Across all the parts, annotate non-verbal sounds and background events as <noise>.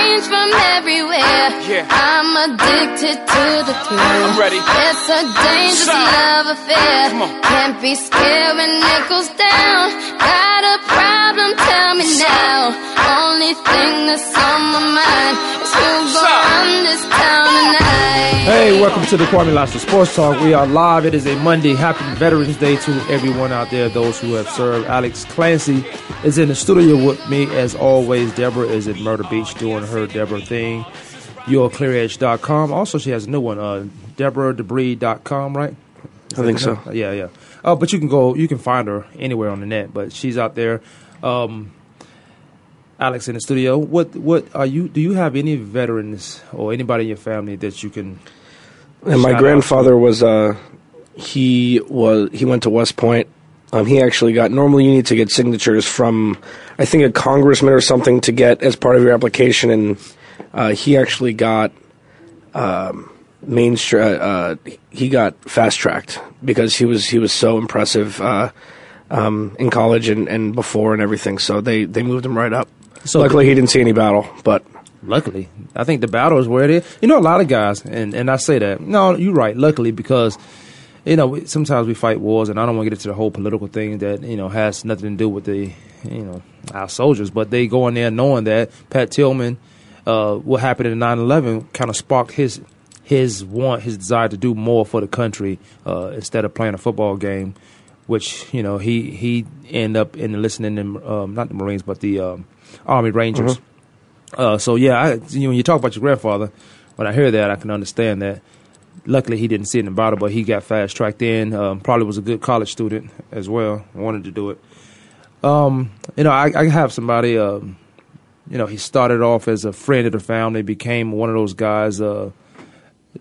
Hear from everywhere. Yeah. I'm addicted to the thrill. I'm ready. It's a dangerous Shout. love affair. Can't be scared when it goes down. Got a problem? Tell me now. Only thing that's on my mind is who gon' Shout. run this town tonight. Hey, welcome to the Kwamie Lassiter Sports Talk. We are live. It is a Monday. Happy Veterans Day to everyone out there, those who have served. Alex Clancy is in the studio with me as always. Deborah is at Myrtle Beach doing her Deborah thing. YourClearEdge.com. Also, she has a new one, uh, DeborahDebris.com, right? I think so. Uh, yeah, yeah. Oh, but you can go, you can find her anywhere on the net. But she's out there. Um, Alex in the studio. What what are you? Do you have any veterans or anybody in your family that you can? And my grandfather was uh he was he went to West Point. Um, he actually got normally you need to get signatures from I think a congressman or something to get as part of your application, and uh, he actually got um, main uh, he got fast tracked because he was he was so impressive uh, um, in college and, and before and everything. So they they moved him right up. So- luckily he didn't see any battle, but Luckily, I think the battle is where it is. You know, a lot of guys, and, and I say that. No, you're right. Luckily, because you know sometimes we fight wars, and I don't want to get into the whole political thing that you know has nothing to do with the you know our soldiers, but they go in there knowing that Pat Tillman, uh, what happened in 9/11, kind of sparked his his want, his desire to do more for the country uh, instead of playing a football game. Which you know he he end up enlisting in the, um, not the Marines but the um, Army Rangers. Uh, so yeah, I, you know, when you talk about your grandfather, when I hear that, I can understand that. Luckily, he didn't see it in the battle, but he got fast tracked in. Um, probably was a good college student as well. Wanted to do it. Um, you know, I, I have somebody. Um, you know, he started off as a friend of the family, became one of those guys uh,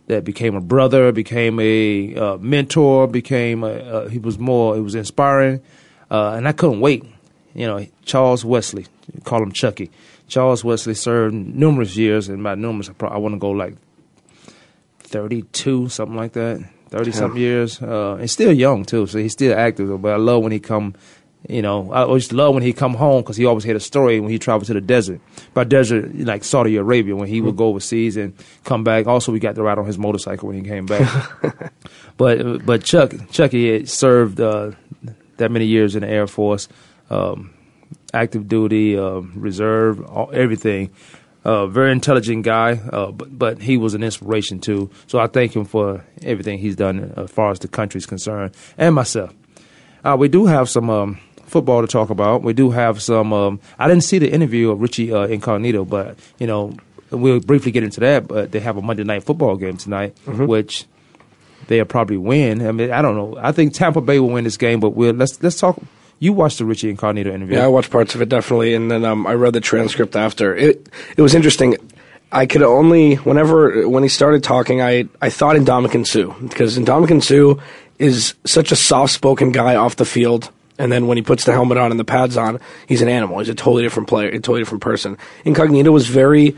that became a brother, became a uh, mentor, became a, uh, he was more. It was inspiring, uh, and I couldn't wait. You know, Charles Wesley, call him Chucky. Charles Wesley served numerous years, and by numerous, I, want to go like thirty-two, something like that, thirty something years. Uh, and still young too, so he's still active. But I love when he come. You know, I always love when he come home because he always had a story when he traveled to the desert. By desert, like Saudi Arabia, when he would go overseas and come back. Also, we got to ride on his motorcycle when he came back. <laughs> but but Chuck Chucky had served uh, that many years in the Air Force, um, active duty, uh, reserve, all, everything. Uh, very intelligent guy, uh, but but he was an inspiration too. So I thank him for everything he's done as far as the country's concerned, and myself. Uh, we do have some um, football to talk about. We do have some. Um, I didn't see the interview of Richie uh, Incognito, but you know we'll briefly get into that. But they have a Monday night football game tonight, which they'll probably win. I mean, I don't know. I think Tampa Bay will win this game, but we'll let's let's talk. You watched the Richie Incognito interview. Yeah, I watched parts of it definitely, and then um, I read the transcript after. It it was interesting. I could only whenever when he started talking, I I thought Ndamukong Suh because Ndamukong Suh is such a soft spoken guy off the field, and then when he puts the helmet on and the pads on, he's an animal. He's a totally different player, a totally different person. Incognito was very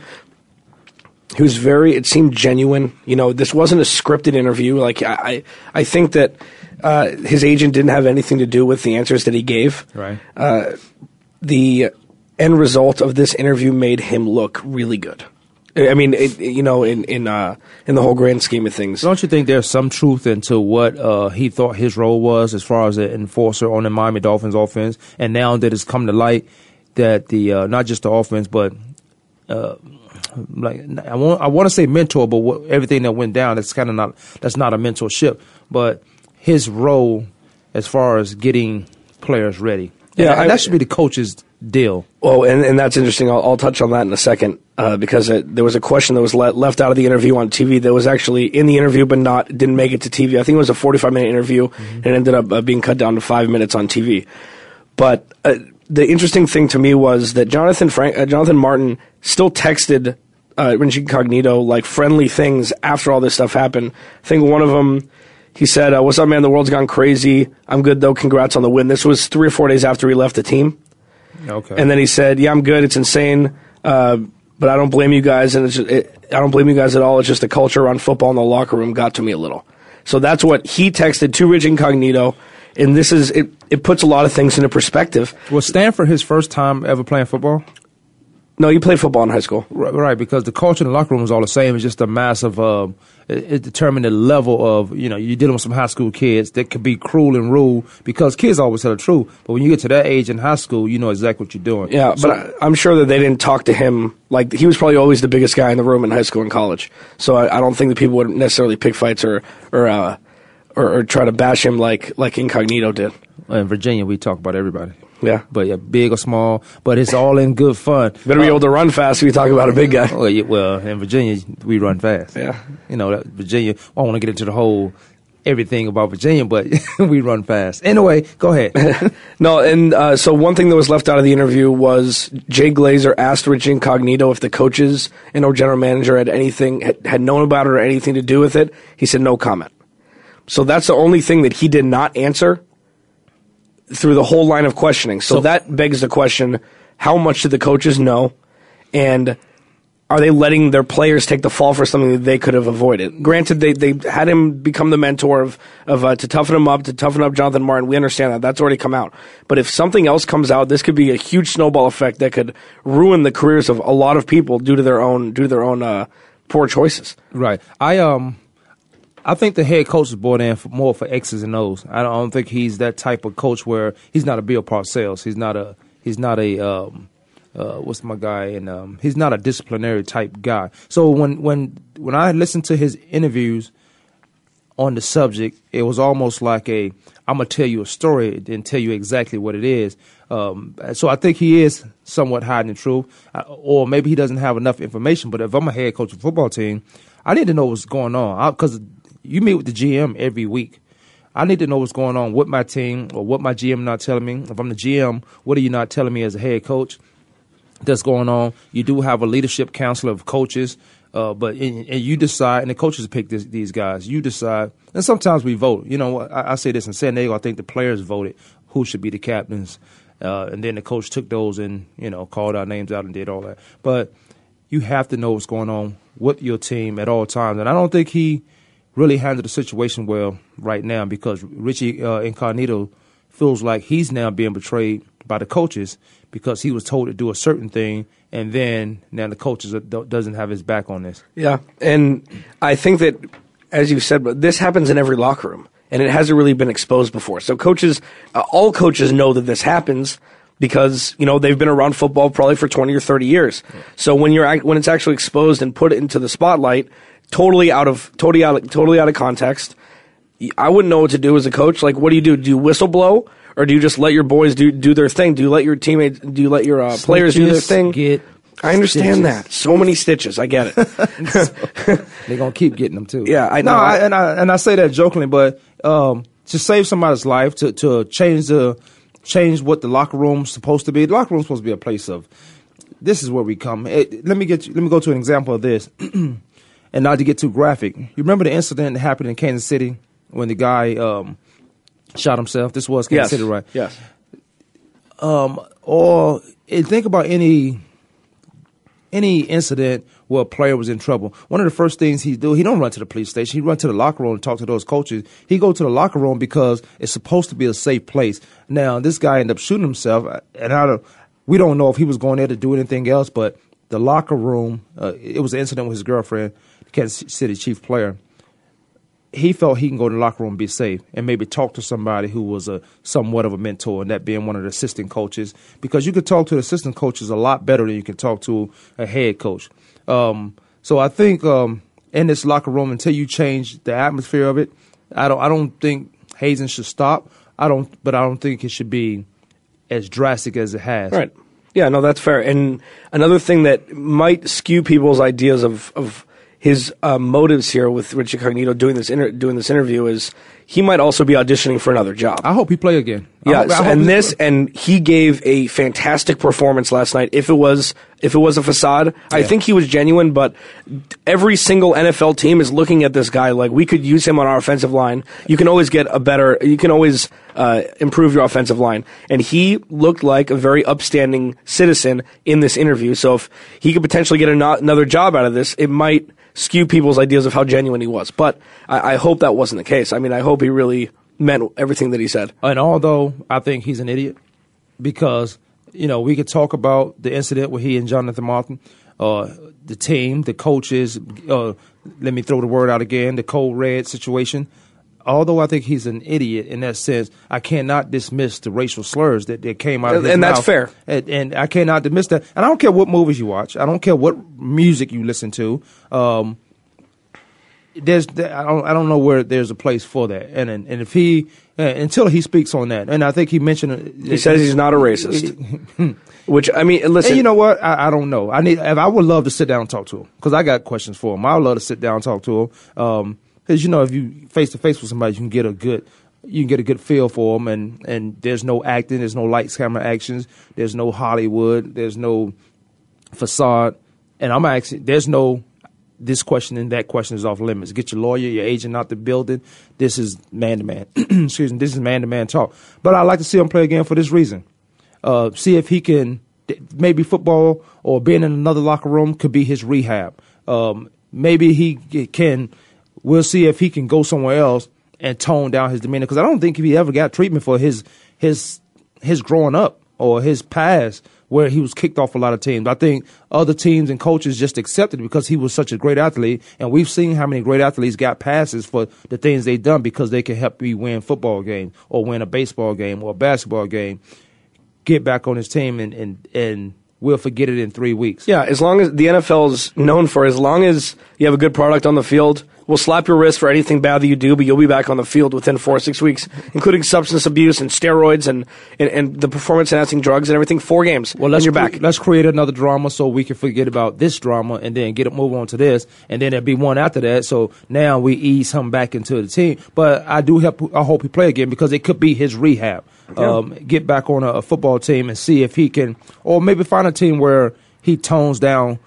he was very it seemed genuine you know this wasn't a scripted interview like i i, I think that uh, his agent didn't have anything to do with the answers that he gave. Right. the end result of this interview made him look really good. I mean it, you know in in uh in the whole grand scheme of things. Don't you think there's some truth into what uh, he thought his role was as far as an enforcer on the Miami Dolphins offense, and now that it's come to light that the uh, not just the offense, but uh, like I want I want to say mentor, but what, everything that went down that's kind of not that's not a mentorship, but his role as far as getting players ready. Yeah, And I- that should be the coach's deal. Well, and, and that's interesting. I'll, I'll touch on that in a second uh, because it, there was a question that was le- left out of the interview on TV that was actually in the interview but not didn't make it to TV. I think it was a 45 minute interview and it ended up uh, being cut down to five minutes on TV. But uh, the interesting thing to me was that Jonathan Frank, uh, Jonathan Martin still texted uh, Rich Incognito like friendly things after all this stuff happened. I think one of them. He said, uh, "What's up, man? The world's gone crazy. I'm good though. Congrats on the win." This was three or four days after he left the team. Okay. And then he said, "Yeah, I'm good. It's insane, uh, but I don't blame you guys, and it's just, it, I don't blame you guys at all. It's just the culture around football in the locker room got to me a little." So that's what he texted to Rich Incognito, and this is it. It puts a lot of things into perspective. was Stanford his first time ever playing football? No, you played football in high school. Right, right, because the culture in the locker room is all the same. It's just a massive. Um, it, it determined the level of you know you're dealing with some high school kids that could be cruel and rude because kids always tell the truth. But when you get to that age in high school, you know exactly what you're doing. Yeah, So- but I, I'm sure that they didn't talk to him like he was probably always the biggest guy in the room in high school and college. So I, I don't think that people would necessarily pick fights or or, uh, or or try to bash him like like Incognito did. in Virginia, we talk about everybody. Yeah. But yeah, big or small, but it's all in good fun. Better be able to run fast if you talk about a big guy. Oh, yeah, well, in Virginia, we run fast. Yeah. You know, that Virginia, I don't want to get into the whole everything about Virginia, but <laughs> we run fast. Anyway, go ahead. <laughs> No, and uh, so one thing that was left out of the interview was Jay Glazer asked Rich Incognito if the coaches and or general manager had anything had, had known about it or anything to do with it. He said no comment. So that's the only thing that he did not answer through the whole line of questioning. So, So- that begs the question: How much did the coaches know, and are they letting their players take the fall for something that they could have avoided? Granted, they they had him become the mentor of of uh, to toughen him up, to toughen up Jonathan Martin. We understand that that's already come out. But if something else comes out, this could be a huge snowball effect that could ruin the careers of a lot of people due to their own due to their own uh, poor choices. right. I um I think the head coach is brought in for more for X's and O's. I don't, I don't think he's that type of coach where he's not a Bill Parcells. He's not a he's not a um, uh, what's my guy and um, he's not a disciplinary type guy. So when when when I listened to his interviews on the subject, it was almost like a I'm gonna tell you a story and tell you exactly what it is. Um, so I think he is somewhat hiding the truth, uh, or maybe he doesn't have enough information. But if I'm a head coach of a football team, I need to know what's going on because you meet with the GM every week. I need to know what's going on with my team or what my GM not telling me. If I'm the GM, what are you not telling me as a head coach? that's going on. You do have a leadership council of coaches, uh, but and, and you decide, and the coaches pick this, these guys. You decide, and sometimes we vote. You know, I, I say this in San Diego. I think the players voted who should be the captains, uh, and then the coach took those and you know called our names out and did all that. But you have to know what's going on with your team at all times, and I don't think he really handled the situation well right now because Richie uh, Incognito feels like he's now being betrayed by the coaches because he was told to do a certain thing, and then now the coaches doesn't have his back on this. Yeah, and I think that, as you said, this happens in every locker room, and it hasn't really been exposed before. So coaches, uh, all coaches know that this happens because you know they've been around football probably for twenty or thirty years. So when you're when it's actually exposed and put into the spotlight, totally out of totally out totally out of context, I wouldn't know what to do as a coach. Like, what do you do? Do you whistle blow? Or do you just let your boys do do their thing? Do you let your teammates? Do you let your uh, players do their thing? get I understand stitches. that. So many stitches. I get it. <laughs> <laughs> They're gonna keep getting them too. Yeah, I no, know. I, and I and I say that jokingly, but um, to save somebody's life, to to change the change what the locker room's supposed to be. The locker room's supposed to be a place of this is where we come. Eh, let me get you, let me go to an example of this, <clears throat> and not to get too graphic. You remember the incident that happened in Kansas City when the guy um, shot himself? This was Kansas yes. City, right? Yes. or and think about any any incident where a player was in trouble. One of the first things he do, he don't run to the police station. He run to the locker room and talk to those coaches. He go to the locker room because it's supposed to be a safe place. Now this guy ended up shooting himself, and I don't. We don't know if he was going there to do anything else, but the locker room. Uh, it was an incident with his girlfriend, Kansas City chief player he felt he can go to the locker room and be safe and maybe talk to somebody who was a somewhat of a mentor and that being one of the assistant coaches because you could talk to the assistant coaches a lot better than you can talk to a head coach um, so i think um, in this locker room until you change the atmosphere of it i don't i don't think hazing should stop i don't but i don't think it should be as drastic as it has Right. Yeah, no, that's fair. And another thing that might skew people's ideas of of his uh, motives here with Rich Incognito doing this inter- doing this interview is he might also be auditioning for another job. I hope he play again. I Yeah, hope- so- and he- this and he gave a fantastic performance last night. If it was if it was a facade, I think he was genuine. But every single NFL team is looking at this guy like we could use him on our offensive line. You can always get a better. You can always uh, improve your offensive line. And he looked like a very upstanding citizen in this interview. So if he could potentially get ano- another job out of this, it might skew people's ideas of how genuine he was. But I, I hope that wasn't the case. I mean, I hope he really meant everything that he said. And although I think he's an idiot, because you know we could talk about the incident where he and Jonathan Martin, uh, the team, the coaches. Uh, let me throw the word out again: the code red situation. Although I think he's an idiot in that sense, I cannot dismiss the racial slurs that, that came out of And- his and that's fair. And, and I cannot dismiss that. And I don't care what movies you watch. I don't care what music you listen to. Um, there's I don't I don't know where there's a place for that. And and, and if he uh, until he speaks on that, and I think he mentioned uh, He says he's not a racist. <laughs> Which I mean, listen. And you know what? I, I don't know. I need. I would love to sit down and talk to him because I got questions for him. I would love to sit down and talk to him. Um, because you know, if you face to face with somebody, you can get a good, you can get a good feel for them. And and there's no acting. There's no lights, camera, actions. There's no Hollywood. There's no facade. And I'm actually there's no this question and that question is off limits. Get your lawyer, your agent out the building. This is man to man. <clears throat> Excuse me. This is man to man talk. But I like to see him play again for this reason. Uh, see if he can maybe football or being in another locker room could be his rehab. Um, maybe he can. We'll see if he can go somewhere else and tone down his demeanor because I don't think he ever got treatment for his his his growing up or his past where he was kicked off a lot of teams. I think other teams and coaches just accepted it because he was such a great athlete, and we've seen how many great athletes got passes for the things they've done because they can help you win football games or win a baseball game or a basketball game. Get back on his team and and and we'll forget it in three weeks. Yeah, as long as the NFL is known for, as long as you have a good product on the field, we'll slap your wrist for anything bad that you do, but you'll be back on the field within four or six weeks, including substance abuse and steroids and, and, and the performance enhancing drugs and everything. Four games, Well, let's and you're cre- back. let's create another drama so we can forget about this drama and then get it move on to this, and then there'll be one after that. So now we ease him back into the team. But I do help. I hope he play again because it could be his rehab. Um, get back on a, a football team and see if he can, or maybe find a team where he tones down.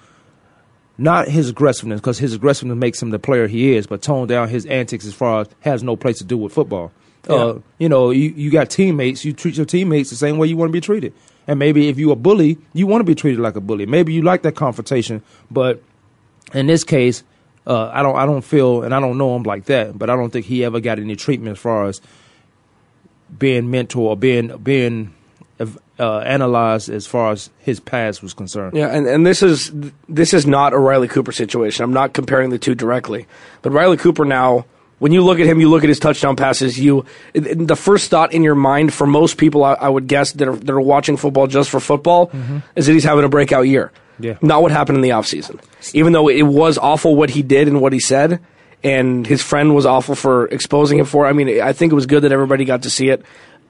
Not his aggressiveness, because his aggressiveness makes him the player he is, but tone down his antics as far as has no place to do with football. Uh, you know, you, you got teammates. You treat your teammates the same way you want to be treated. And maybe if you're a bully, you want to be treated like a bully. Maybe you like that confrontation, but in this case, uh, I don't. I don't feel, and I don't know him like that. But I don't think he ever got any treatment as far as being mentored or being being uh, analyzed as far as his past was concerned. Yeah, and, and this is this is not a Riley Cooper situation. I'm not comparing the two directly, but Riley Cooper now, when you look at him, you look at his touchdown passes. You the first thought in your mind for most people, I, I would guess that are, that are watching football just for football, is that he's having a breakout year. Yeah. not what happened in the offseason. Even though it was awful what he did and what he said, and his friend was awful for exposing him for. I mean, I think it was good that everybody got to see it.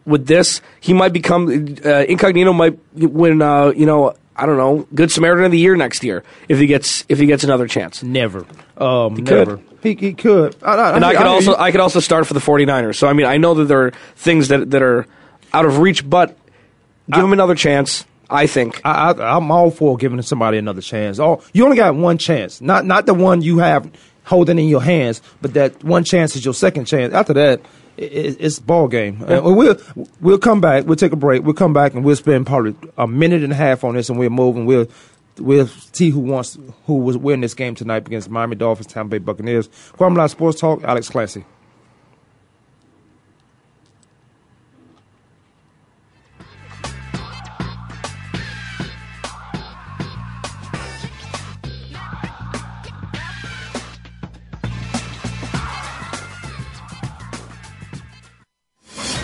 With this, he might become uh, incognito. Might win. Uh, you know, I don't know, Good Samaritan of the Year next year if he gets if he gets another chance. Never. Um, could. never. He, he could. I, I, And I, I could hear also you. I could also start for the 49ers. So I mean, I know that there are things that that are out of reach, but give him another chance. I think. I, I, I'm all for giving somebody another chance. Oh, you only got one chance, not not the one you have holding in your hands, but that one chance is your second chance. After that, i i- it's ball game. Uh, and we'll we'll come back. We'll take a break. We'll come back and we'll spend probably a minute and a half on this, and we'll move and we'll. We'll see who wants who was win this game tonight against Miami Dolphins, Tampa Bay Buccaneers. Kwamie Lassiter Sports Talk, Alex Clancy.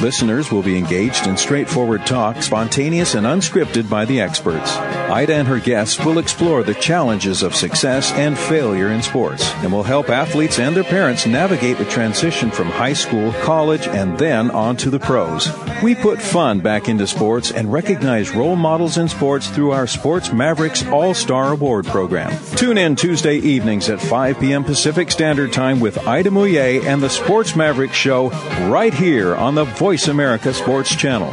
Listeners will be engaged in straightforward talk, spontaneous and unscripted by the experts. Ida and her guests will explore the challenges of success and failure in sports and will help athletes and their parents navigate the transition from high school, college, and then on to the pros. We put fun back into sports and recognize role models in sports through our Sports Mavericks All Star Award program. Tune in Tuesday evenings at 5 p.m. Pacific Standard Time with Ida Moye and the Sports Mavericks Show right here on the Voice America Sports Channel.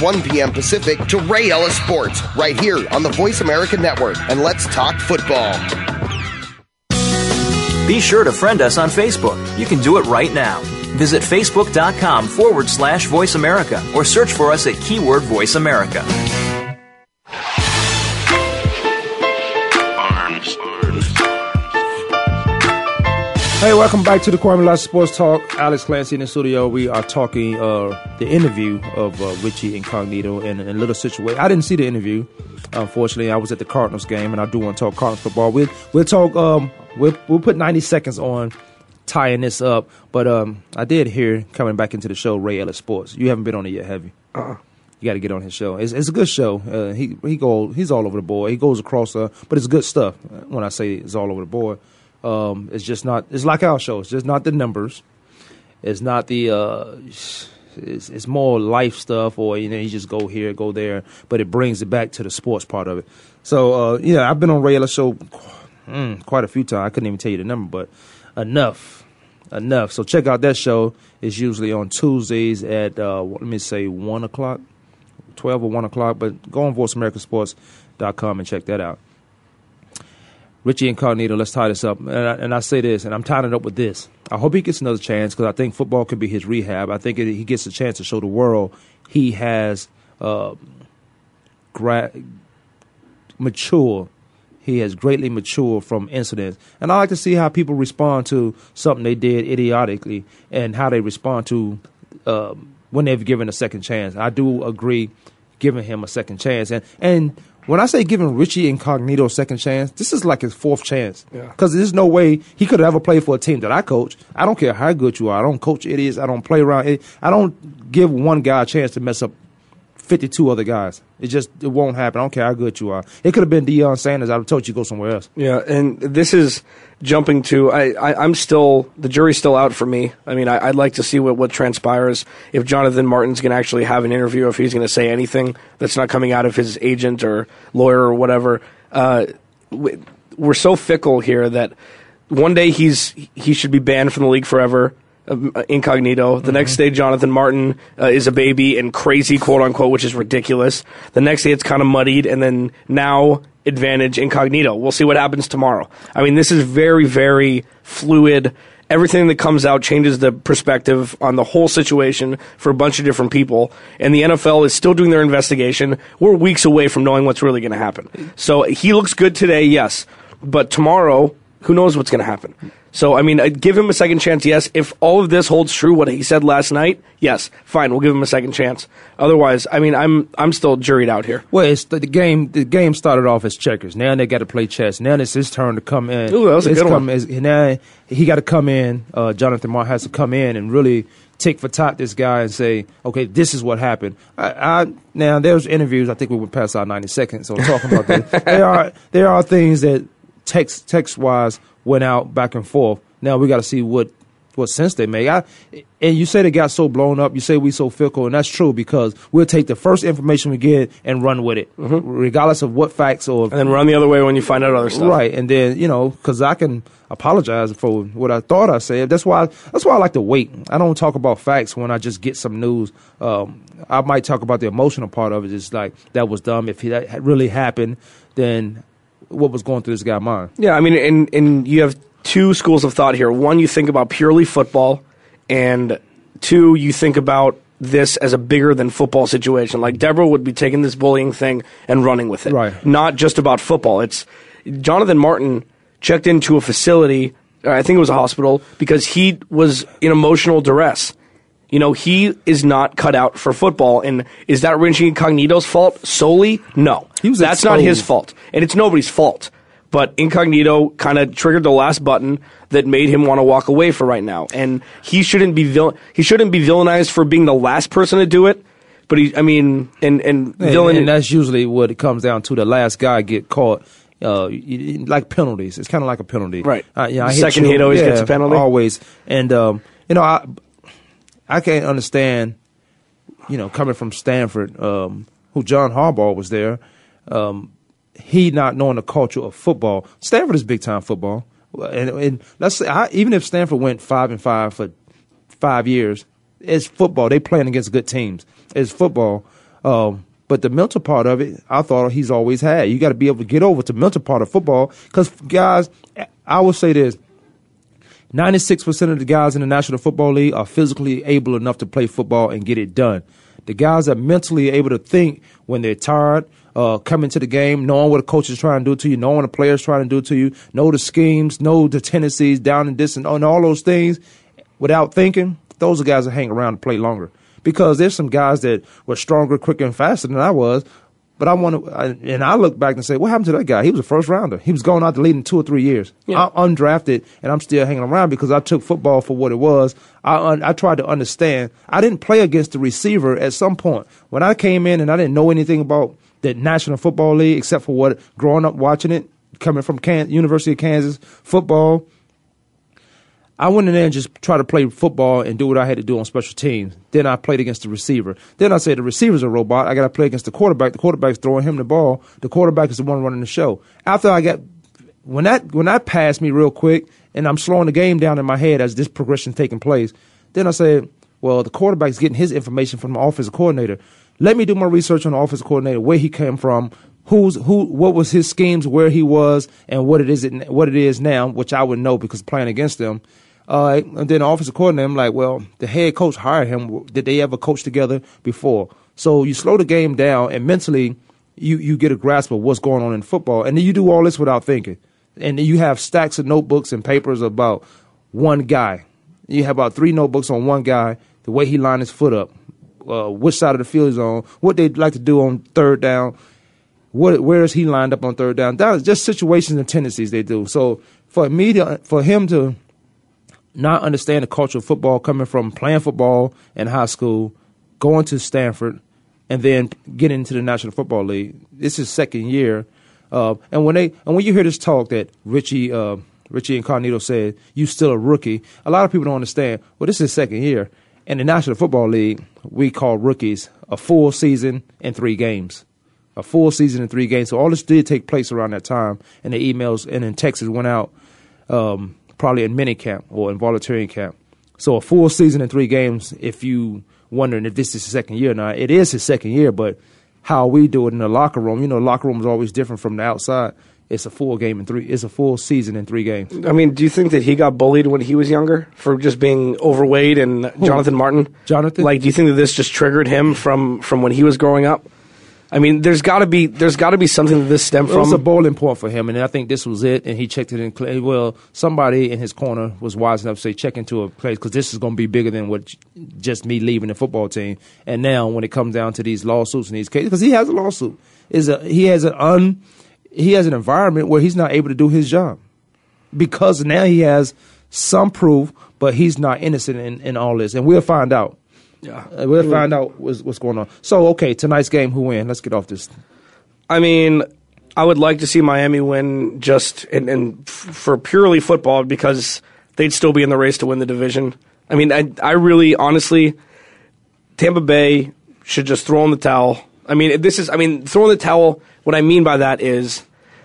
1 p.m. Pacific to Ray Ellis Sports right here on the Voice America Network. And let's talk football. Be sure to friend us on Facebook. You can do it right now. Visit facebook.com forward slash voice America or search for us at keyword voice America. Hey, welcome back to the Kwamie Lassiter Sports Talk. Alex Clancy in the studio. We are talking uh, the interview of uh, Richie Incognito in, in a little situation. I didn't see the interview. Unfortunately, I was at the Cardinals game, and I do want to talk Cardinals football. We'll we'll talk. Um, we'll we'll put ninety seconds on tying this up. But um, I did hear coming back into the show Ray Ellis Sports. You haven't been on it yet, have you? Uh-uh. You got to get on his show. It's, it's a good show. Uh, he he go he's all over the board. He goes across, uh, but it's good stuff. When I say it's all over the board, um, it's just not. It's like our show. It's just not the numbers. It's not the. Uh, it's, it's more life stuff, or you know, you just go here, go there, but it brings it back to the sports part of it. So uh, yeah, I've been on Ray show mm, quite a few times. I couldn't even tell you the number, but enough, enough. So check out that show. It's usually on Tuesdays at uh, let me say one o'clock, twelve or one o'clock. But go on VoiceAmericaSports.com and check that out. Richie Incognito, let's tie this up. And I, and I, say this, and I'm tying it up with this. I hope he gets another chance because I think football could be his rehab. I think it, he gets a chance to show the world he has uh, gra- mature. He has greatly matured from incidents. And I like to see how people respond to something they did idiotically and how they respond to uh, when they've given a second chance. I do agree giving him a second chance. And, and when I say giving Richie Incognito a second chance, this is like his fourth chance. Because Yeah. there's no way he could ever play for a team that I coach. I don't care how good you are. I don't coach idiots. I don't play around. I don't give one guy a chance to mess up 52 other guys. It just it won't happen. I don't care how good you are. It could have been Deion Sanders. I'd have told you to go somewhere else. Yeah, and this is jumping to I, I I'm still the jury's still out for me. I mean, I, I'd like to see what what transpires if Jonathan Martin's going to actually have an interview, if he's going to say anything that's not coming out of his agent or lawyer or whatever. Uh, we- we're so fickle here that one day he's he should be banned from the league forever. Uh, Incognito. The next day, Jonathan Martin uh, is a baby and crazy, quote unquote, which is ridiculous. The next day, it's kind of muddied, and then now advantage incognito. We'll see what happens tomorrow. I mean, this is very, very fluid. Everything that comes out changes the perspective on the whole situation for a bunch of different people. And the NFL is still doing their investigation. We're weeks away from knowing what's really going to happen. So he looks good today, yes. But tomorrow, who knows what's going to happen? So, I mean, uh, give him a second chance, yes. If all of this holds true, what he said last night, yes, fine, we'll give him a second chance. Otherwise, I mean, I'm I'm still juried out here. Well, it's the, the game. The game started off as checkers. Now they got to play chess. Now it's his turn to come in. Ooh, that was a It's good come- one. is- Now he got to come in. Uh, Jonathan Martin has to come in and really tick for top this guy and say, okay, this is what happened. I, I now there's interviews. I think we went past our ninety seconds on talking about that. <laughs> there are there are things that text text wise went out back and forth. Now we got to see what what sense they make. I, and you say they got so blown up. You say we so fickle, and that's true because we'll take the first information we get and run with it, Mm-hmm. regardless of what facts or and then run the other way when you find out other stuff. Right, and then you know, because I can apologize for what I thought I said. That's why. That's why I like to wait. I don't talk about facts when I just get some news. Um, I might talk about the emotional part of it. It's like that was dumb. If that really happened, then what was going through this guy's mind? Yeah, I mean, and and you have two schools of thought here. One, you think about purely football, and two, you think about this as a bigger than football situation. Like Deborah would be taking this bullying thing and running with it, Right. Not just about football. It's Jonathan Martin checked into a facility. I think it was a hospital because he was in emotional duress. You know, he is not cut out for football. And is that Richie Incognito's fault solely? No. He was That's not his fault. And it's nobody's fault. But Incognito kind of triggered the last button that made him want to walk away for right now. And he shouldn't be vil- he shouldn't be villainized for being the last person to do it. But he, I mean, and and, And, villain. and that's usually what it comes down to. The last guy get caught. Uh, like penalties, it's kind of like a penalty, Right. Uh, yeah, I Second you. hit always Yeah, gets a penalty? always. And um, you know, I I can't understand, you know, coming from Stanford, um, who John Harbaugh was there, um, he not knowing the culture of football. Stanford is big time football, and, and let's say I, even if Stanford went five and five for five years, it's football. They playing against good teams. It's football. Um, but the mental part of it, I thought he's always had. You got to be able to get over the mental part of football. Because guys, I will say this: Ninety-six percent of the guys in the National Football League are physically able enough to play football and get it done. The guys are mentally able to think when they're tired, uh, come into the game, knowing what a coach is trying to do to you, knowing what a player is trying to do to you, know the schemes, know the tendencies, down and distance, and all those things without thinking. Those are guys that hang around to play longer. Because there's some guys that were stronger, quicker, and faster than I was. But I want to, and I look back and say, what happened to that guy? He was a first rounder. He was going out the lead in two or three years. Yeah. I'm undrafted, and I'm still hanging around because I took football for what it was. I un, I tried to understand. I didn't play against the receiver at some point when I came in, and I didn't know anything about the National Football League except for what growing up watching it, coming from Can- University of Kansas football. I went in there and just tried to play football and do what I had to do on special teams. Then I played against the receiver. Then I said the receiver's a robot. I got to play against the quarterback. The quarterback's throwing him the ball. The quarterback is the one running the show. After I got when that when that passed me real quick, and I'm slowing the game down in my head as this progression taking place. Then I said, well, the quarterback's getting his information from the offensive coordinator. Let me do my research on the offensive coordinator, where he came from, who's who, what was his schemes, where he was, and what it is what it is now, which I would know because playing against them. Uh, and then the offensive coordinator, I'm like, well, the head coach hired him. Did they ever coach together before? So you slow the game down, and mentally, you you get a grasp of what's going on in football, and then you do all this without thinking. And then you have stacks of notebooks and papers about one guy. You have about three notebooks on one guy, the way he lined his foot up, uh, which side of the field he's on, what they'd like to do on third down, what where is he lined up on third down. That is just situations and tendencies they do. So for me to for him to not understand the culture of football coming from playing football in high school, going to Stanford, and then getting into the National Football League. This is second year, uh, and when they and when you hear this talk that Richie uh, Richie Incognito said you still a rookie, a lot of people don't understand. Well, this is second year in the National Football League. We call rookies a full season and three games. A full season and three games. So all this did take place around that time, and the emails and then Texas went out um, probably in mini camp or in volunteering camp. So a full season and three games. If you wondering if this is his second year now, it is his second year. But how we do it in the locker room, you know, locker room is always different from the outside. It's a full game in three. It's a full season in three games. I mean, do you think that he got bullied when he was younger for just being overweight and Jonathan Martin? Jonathan? Like, do you think that this just triggered him from from when he was growing up? I mean, there's got to be there's got to be something that this stemmed from. It was a bowling point for him, and I think this was it. And he checked it in. cl- Well, somebody in his corner was wise enough to say, "Check into a place because this is going to be bigger than what just me leaving the football team." And now, when it comes down to these lawsuits and these cases, because he has a lawsuit, is a he has an un he has an environment where he's not able to do his job because now he has some proof, but he's not innocent in, in all this, and we'll find out. Yeah. Uh, we'll find out what's, what's going on. So, okay, tonight's game, who win? Let's get off this. I mean, I would like to see Miami win just and, and f- for purely football because they'd still be in the race to win the division. I mean, I, I really, honestly, Tampa Bay should just throw in the towel. I mean, this is, I mean, throw in the towel. What I mean by that is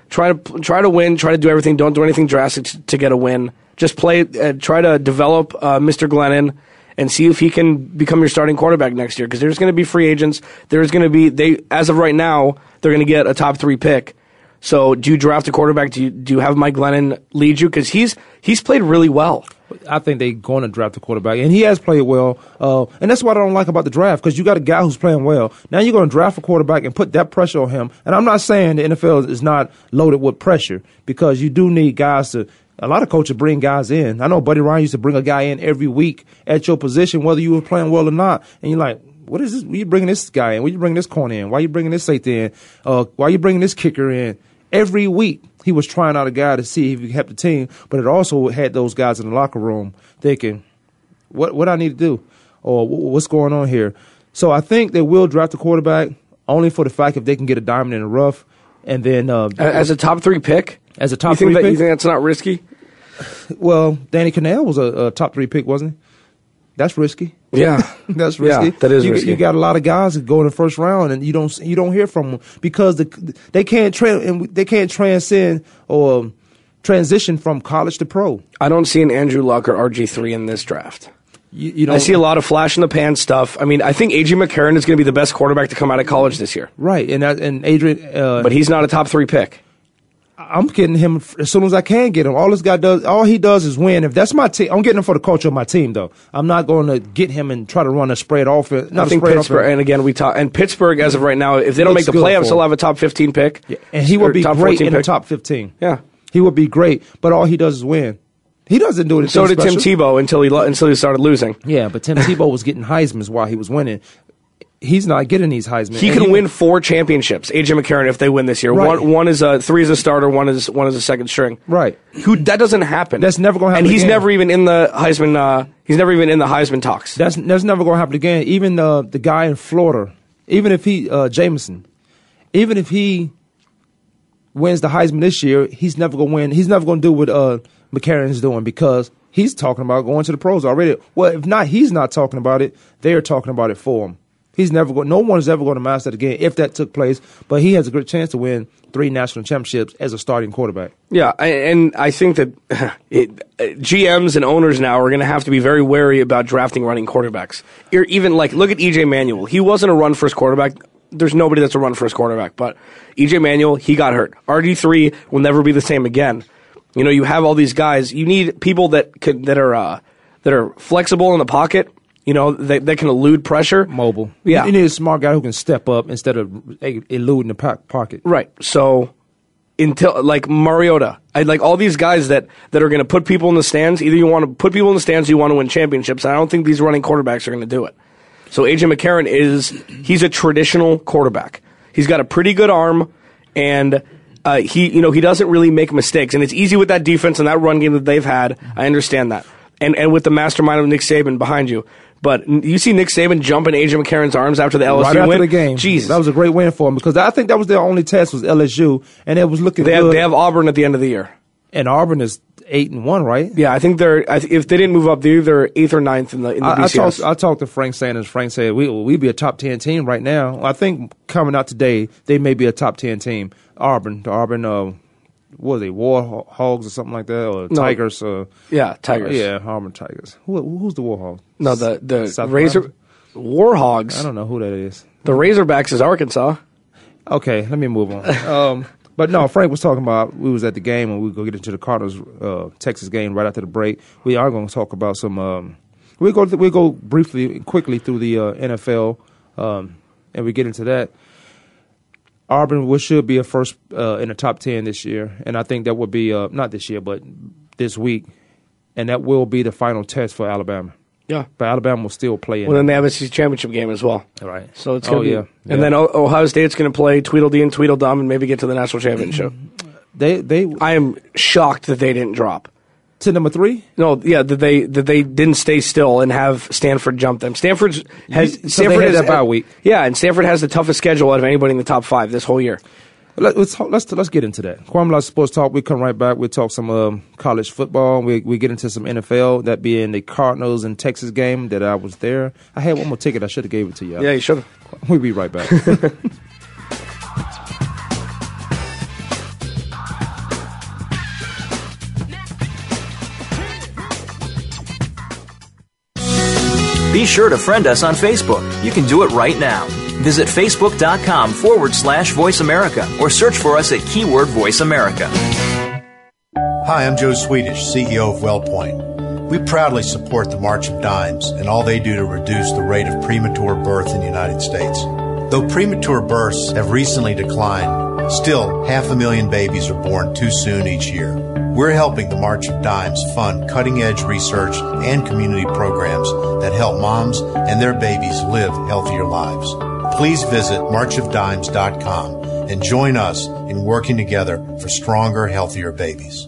try to try to win, try to do everything. Don't do anything drastic to, to get a win. Just play, uh, try to develop uh, Mr. Glennon and see if he can become your starting quarterback next year. Because there's going to be free agents. There's going to be they as of right now they're going to get a top three pick. So do you draft a quarterback? Do you do you have Mike Glennon lead you? Because he's he's played really well. I think they're going to draft a quarterback, and he has played well. Uh, and that's what I don't like about the draft because you got a guy who's playing well. Now you're going to draft a quarterback and put that pressure on him. And I'm not saying the NFL is not loaded with pressure because you do need guys to. A lot of coaches bring guys in. I know Buddy Ryan used to bring a guy in every week at your position, whether you were playing well or not. And you're like, what is this? Why you bringing this guy in? Why you bringing this corner in? Why you bringing this safety in? Uh, why you bringing this kicker in? Every week he was trying out a guy to see if he help the team, but it also had those guys in the locker room thinking, "What what I need to do, or what's going on here." So I think they will draft a quarterback only for the fact if they can get a diamond in the rough, and then uh, As a top three pick, as a you top think three that pick. you think that's not risky? well, Danny Kanell was a, a top three pick, wasn't he? That's risky. Yeah, <laughs> That's Yeah, risky. that is you, risky. You got a lot of guys that go in the first round, and you don't you don't hear from them because the, they can't tra- and they can't transcend or transition from college to pro. I don't see an Andrew Luck or RG three in this draft. You, you don't I see a lot of flash in the pan stuff. I mean, I think AJ McCarron is going to be the best quarterback to come out of college this year, right, and that, and Adrian, uh, but he's not a top three pick. I'm getting him as soon as I can get him. All this guy does, all he does is win. If that's my team, I'm getting him for the culture of my team, though. I'm not going to get him and try to run a spread offense. Not I think Pittsburgh, offense. and again, we talk, and Pittsburgh as of right now, if they don't Looks make the playoffs, they'll have a top fifteen pick, Yeah. and he would be great 14 in the top 15. Yeah. he would be great. But all he does is win. He doesn't do anything. So did special. Tim Tebow until he lo- until he started losing. Yeah, but Tim Tebow was getting Heisman's while he was winning. He's not getting these Heisman. He And can win four championships. AJ McCarron, if they win this year, Right. one one is a three is a starter, one is one is a second string. Right. Who that doesn't happen. That's never gonna happen And he's again. never even in the Heisman. Uh, he's never even in the Heisman talks. That's that's never going to happen again. Even uh, the guy in Florida, even if he uh, Jameson, even if he wins the Heisman this year, he's never going to win. He's never going to do what uh, McCarron's doing because he's talking about going to the pros already. Well, if not, he's not talking about it. They're talking about it for him. He's never going. No one is ever going to master the game if that took place. But he has a good chance to win three national championships as a starting quarterback. Yeah, and I think that <laughs> it, uh, GMs and owners now are going to have to be very wary about drafting running quarterbacks. Even like, look at EJ Manuel. He wasn't a run first quarterback. There's nobody that's a run first quarterback, but EJ Manuel, he got hurt. RG3 will never be the same again. You know, you have all these guys. You need people that can, that are uh, that are flexible in the pocket. You know, they, that can elude pressure. Mobile. Yeah. You need a smart guy who can step up instead of eluding the pocket. Right. So until like Mariota, I like all these guys that that are going to put people in the stands. Either you want to put people in the stands, or you want to win championships. I don't think these running quarterbacks are going to do it. So AJ McCarron is he's a traditional quarterback. He's got a pretty good arm, and uh, he you know he doesn't really make mistakes. And it's easy with that defense and that run game that they've had. I understand that, and and with the mastermind of Nick Saban behind you. But you see Nick Saban jump in AJ McCarron's arms after the LSU right after win. the game. Jesus, that was a great win for him because I think that was their only test was LSU, and it was looking they have, good. they have Auburn at the end of the year. and Auburn is eight and one, right? Yeah, I think they're. I th- if they didn't move up, they're either eighth or ninth in the in the I, I BCS. talked. I talked to Frank Sanders. Frank said we we'd be a top ten team right now. I think coming out today, they may be a top ten team. Auburn, the Auburn, uh, what are they, War Hogs or something like that, or No. Tigers? Uh, yeah, Tigers. yeah, Auburn Tigers. Who, who's the War Hogs? No, the the South Razor Carolina? Warhogs. I don't know who that is. The Razorbacks is Arkansas. Okay, let me move on. <laughs> um, but no, Frank was talking about we was at the game and we go get into the Cardinals uh, Texans game right after the break. We are going to talk about some. Um, we go we go briefly quickly through the uh, NFL um, and we get into that. Auburn will should be a first uh, in the top ten this year, and I think that would be uh, not this year, but this week, and that will be the final test for Alabama. Yeah. But Alabama will still play in. Well, then they have a championship game as well. right. So it's oh gonna be, yeah, and Yeah. then Ohio State's going to play Tweedledee and Tweedledum and maybe get to the national championship. they they I am shocked that they didn't drop. To number three. No, yeah, that they that they didn't stay still and have Stanford jump them. Stanford's has So Stanford has that bye week. Yeah, and Stanford has the toughest schedule out of anybody in the top five this whole year. Let, us let's let's get into that. Kwamie Sports Talk. We come right back. We talk some um, college football. We we get into some NFL. That being the Cardinals and Texans game that I was there. I had one more ticket. I should have gave it to you. Yeah, you should. We'll be right back. <laughs> Be sure to friend us on Facebook. You can do it right now. Visit facebook.com forward slash voice America or search for us at keyword voice America. Hi, I'm Joe Swedish, CEO of WellPoint. We proudly support the March of Dimes and all they do to reduce the rate of premature birth in the United States. Though premature births have recently declined, still half a million babies are born too soon each year. We're helping the March of Dimes fund cutting edge research and community programs that help moms and their babies live healthier lives. Please visit marchofdimes.com and join us in working together for stronger, healthier babies.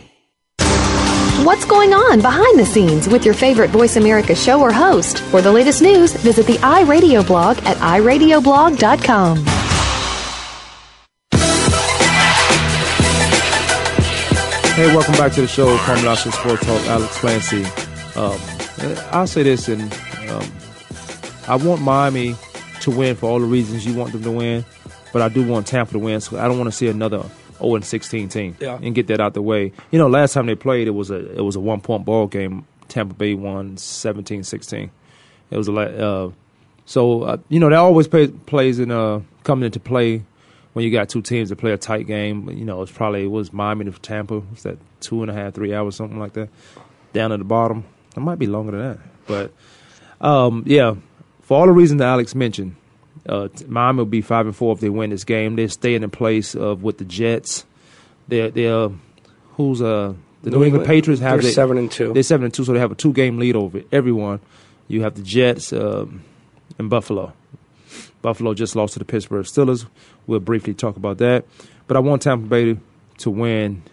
What's going on behind the scenes with your favorite Voice America show or host? For the latest news, visit the iRadio blog at iradioblog.com. Hey, welcome back to the show. Lassiter Sports Talk. Alex Clancy. Um, I'll say this, and um, I want Miami to win for all the reasons you want them to win, but I do want Tampa to win. So I don't want to see another 0 and 16 team Yeah. and get that out the way. You know, last time they played, it was a it was a one point ball game. Tampa Bay won 17-16. It was a la- uh, so uh, you know that always play, plays in uh, coming into play when you got two teams that play a tight game. You know, it's probably it was Miami to Tampa. Was that two and a half, three hours, something like that? Down at the bottom, it might be longer than that. But um, yeah, for all the reasons that Alex mentioned, uh, Miami will be five and four if they win this game. They're staying in place of with the Jets. They're they're who's uh the New, New England, England, Patriots have they're they- seven and two. They're seven and two, so they have a two game lead over everyone. You have the Jets um, and Buffalo. Buffalo just lost to the Pittsburgh Steelers. We'll briefly talk about that. But I want Tampa Bay to win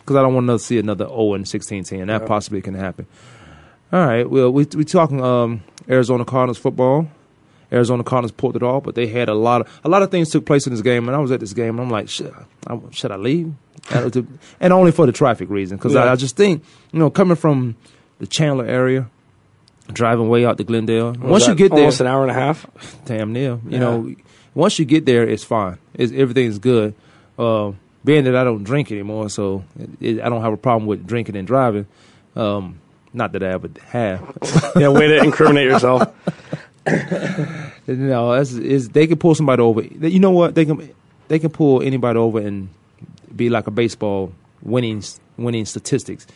because I don't want to see another 0 and 16 team. That Yeah. possibly can happen. All right. Well, we we talking um, Arizona Cardinals football. Arizona Cardinals pulled it off, but they had a lot of a lot of things took place in this game, and I was at this game, and I'm like, should I, should I leave? And, it only for the traffic reason, because I, Yeah. I just think you know coming from the Chandler area, driving way out to Glendale. Was once you get there, almost an hour and a half. damn near. You Yeah. know, once you get there, it's fine. It's, everything's good. Uh, being that I don't drink anymore, so it, I don't have a problem with drinking and driving. Um, not that I ever have. <laughs> yeah, way to incriminate yourself. <laughs> <laughs> know, that's, is they can pull somebody over. You know what? They can they can pull anybody over and be like a baseball winning winning statistics.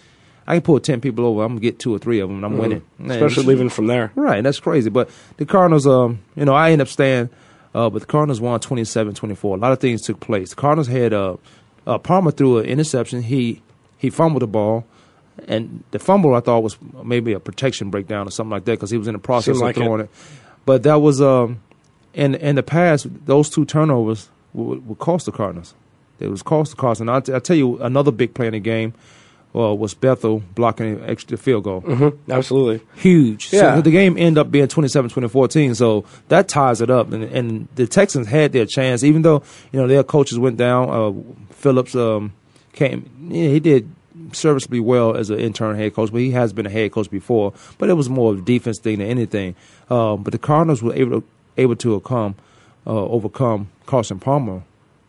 I can pull ten people over. I'm gonna get two or three of them, and I'm Mhm. winning. Man, Especially leaving from there. Right, that's crazy. But the Cardinals, um, you know, I end up staying, uh, but the Cardinals won 27-24. A lot of things took place. The Cardinals had uh, uh, Palmer threw an interception. He he fumbled the ball, and the fumble I thought was maybe a protection breakdown or something like that because he was in the process Seemed of like throwing it. it. But that was um, in in the past, those two turnovers would, would cost the Cardinals. It was cost the Cardinals. And I'll, t- I'll tell you another big play in the game. Uh, was Bethel blocking an extra field goal Mm-hmm. Absolutely. huge. Yeah. So the game ended up being 27-2014, so that ties it up. And, and the Texans had their chance, even though you know their coaches went down. Uh, Phillips um, came, yeah, he did serviceably well as an intern head coach, but he has been a head coach before. But it was more of a defense thing than anything. Um, but the Cardinals were able to, able to come uh, overcome Carson Palmer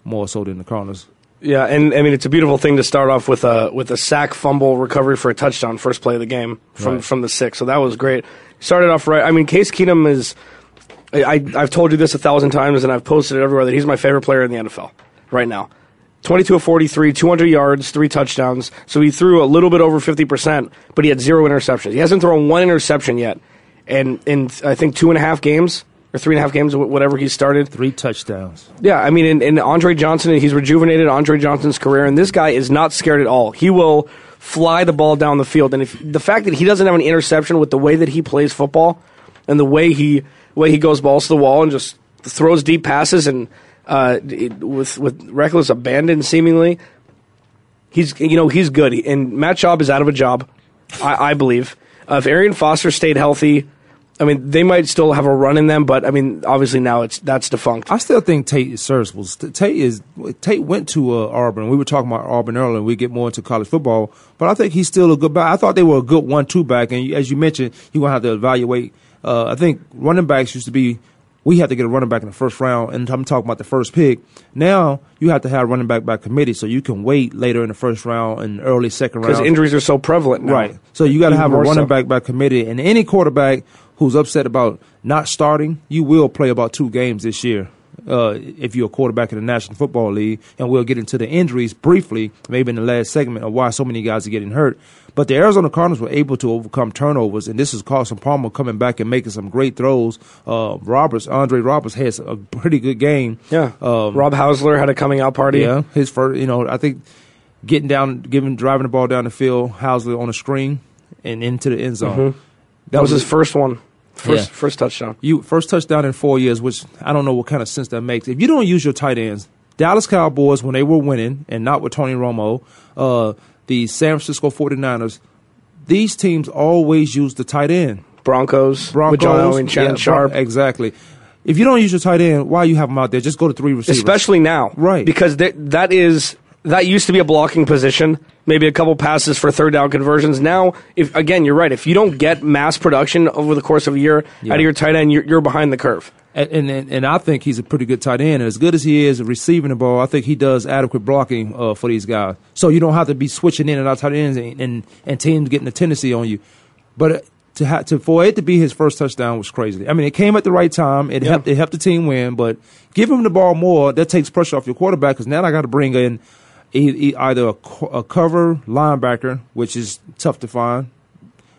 more so than the Cardinals. Yeah, and I mean it's a beautiful thing to start off with a with a sack, fumble, recovery for a touchdown, first play of the game from Right. from the six. So that was great. Started off right. I mean, Case Keenum is. I I've told you this a thousand times, and I've posted it everywhere that he's my favorite player in the NFL right now. 22 of 43, 200 yards, three touchdowns. So he threw a little bit over 50%, but he had zero interceptions. He hasn't thrown one interception yet. And in, I think, two and a half games, or three and a half games, wh- whatever he started. Three touchdowns. Yeah, I mean, and, and Andre Johnson, he's rejuvenated Andre Johnson's career, and this guy is not scared at all. He will fly the ball down the field, and if the fact that he doesn't have an interception with the way that he plays football, and the way he way he goes balls to the wall and just throws deep passes and uh, with with reckless abandon, seemingly, he's you know he's good. And Matt Schaub is out of a job, I, I believe. Uh, if Arian Foster stayed healthy. I mean, they might still have a run in them, but I mean, obviously now it's that's defunct. I still think Tate is serviceable. Tate is Tate went to uh, Auburn. We were talking about Auburn earlier. and We get more into college football, but I think he's still a good back. I thought they were a good one-two back, and as you mentioned, you're gonna have to evaluate. Uh, I think running backs used to be we had to get a running back in the first round, and I'm talking about the first pick. Now you have to have running back by committee, so you can wait later in the first round and early second round because injuries are so prevalent now. Right. So you got to have a running so. back by committee, and any quarterback who's upset about not starting, you will play about two games this year. Uh, if you're a quarterback in the National Football League, and we'll get into the injuries briefly, maybe in the last segment of why so many guys are getting hurt. But the Arizona Cardinals were able to overcome turnovers, and this is Carson Palmer coming back and making some great throws. Uh, Roberts, Andre Roberts, has a pretty good game. Yeah. Um, Rob Housler had a coming out party. yeah, his first, you know, I think getting down, giving, driving the ball down the field, Housler on a screen and into the end zone. Mhm. That was his first one. First Yeah. first touchdown. You first touchdown in four years, which I don't know what kind of sense that makes. If you don't use your tight ends, Dallas Cowboys when they were winning and not with Tony Romo, uh, the San Francisco 49ers, these teams always use the tight end. Broncos, Broncos, with John and Shannon yeah, Sharpe. Exactly. If you don't use your tight end, why you have them out there? Just go to three receivers. Especially now. Right. Because that, that is that used to be a blocking position, maybe a couple passes for third down conversions. Now, if again, you're right. If you don't get mass production over the course of a year Yeah. out of your tight end, you're, you're behind the curve. And, and and I think he's a pretty good tight end. And as good as he is at receiving the ball, I think he does adequate blocking uh, for these guys. So you don't have to be switching in and out tight ends and, and, and teams getting a tendency on you. But uh, to ha- to for it to be his first touchdown was crazy. I mean, it came at the right time. It helped it helped the team win. But give him the ball more. That takes pressure off your quarterback because now I got to bring in e- e- either a, a cover linebacker, which is tough to find,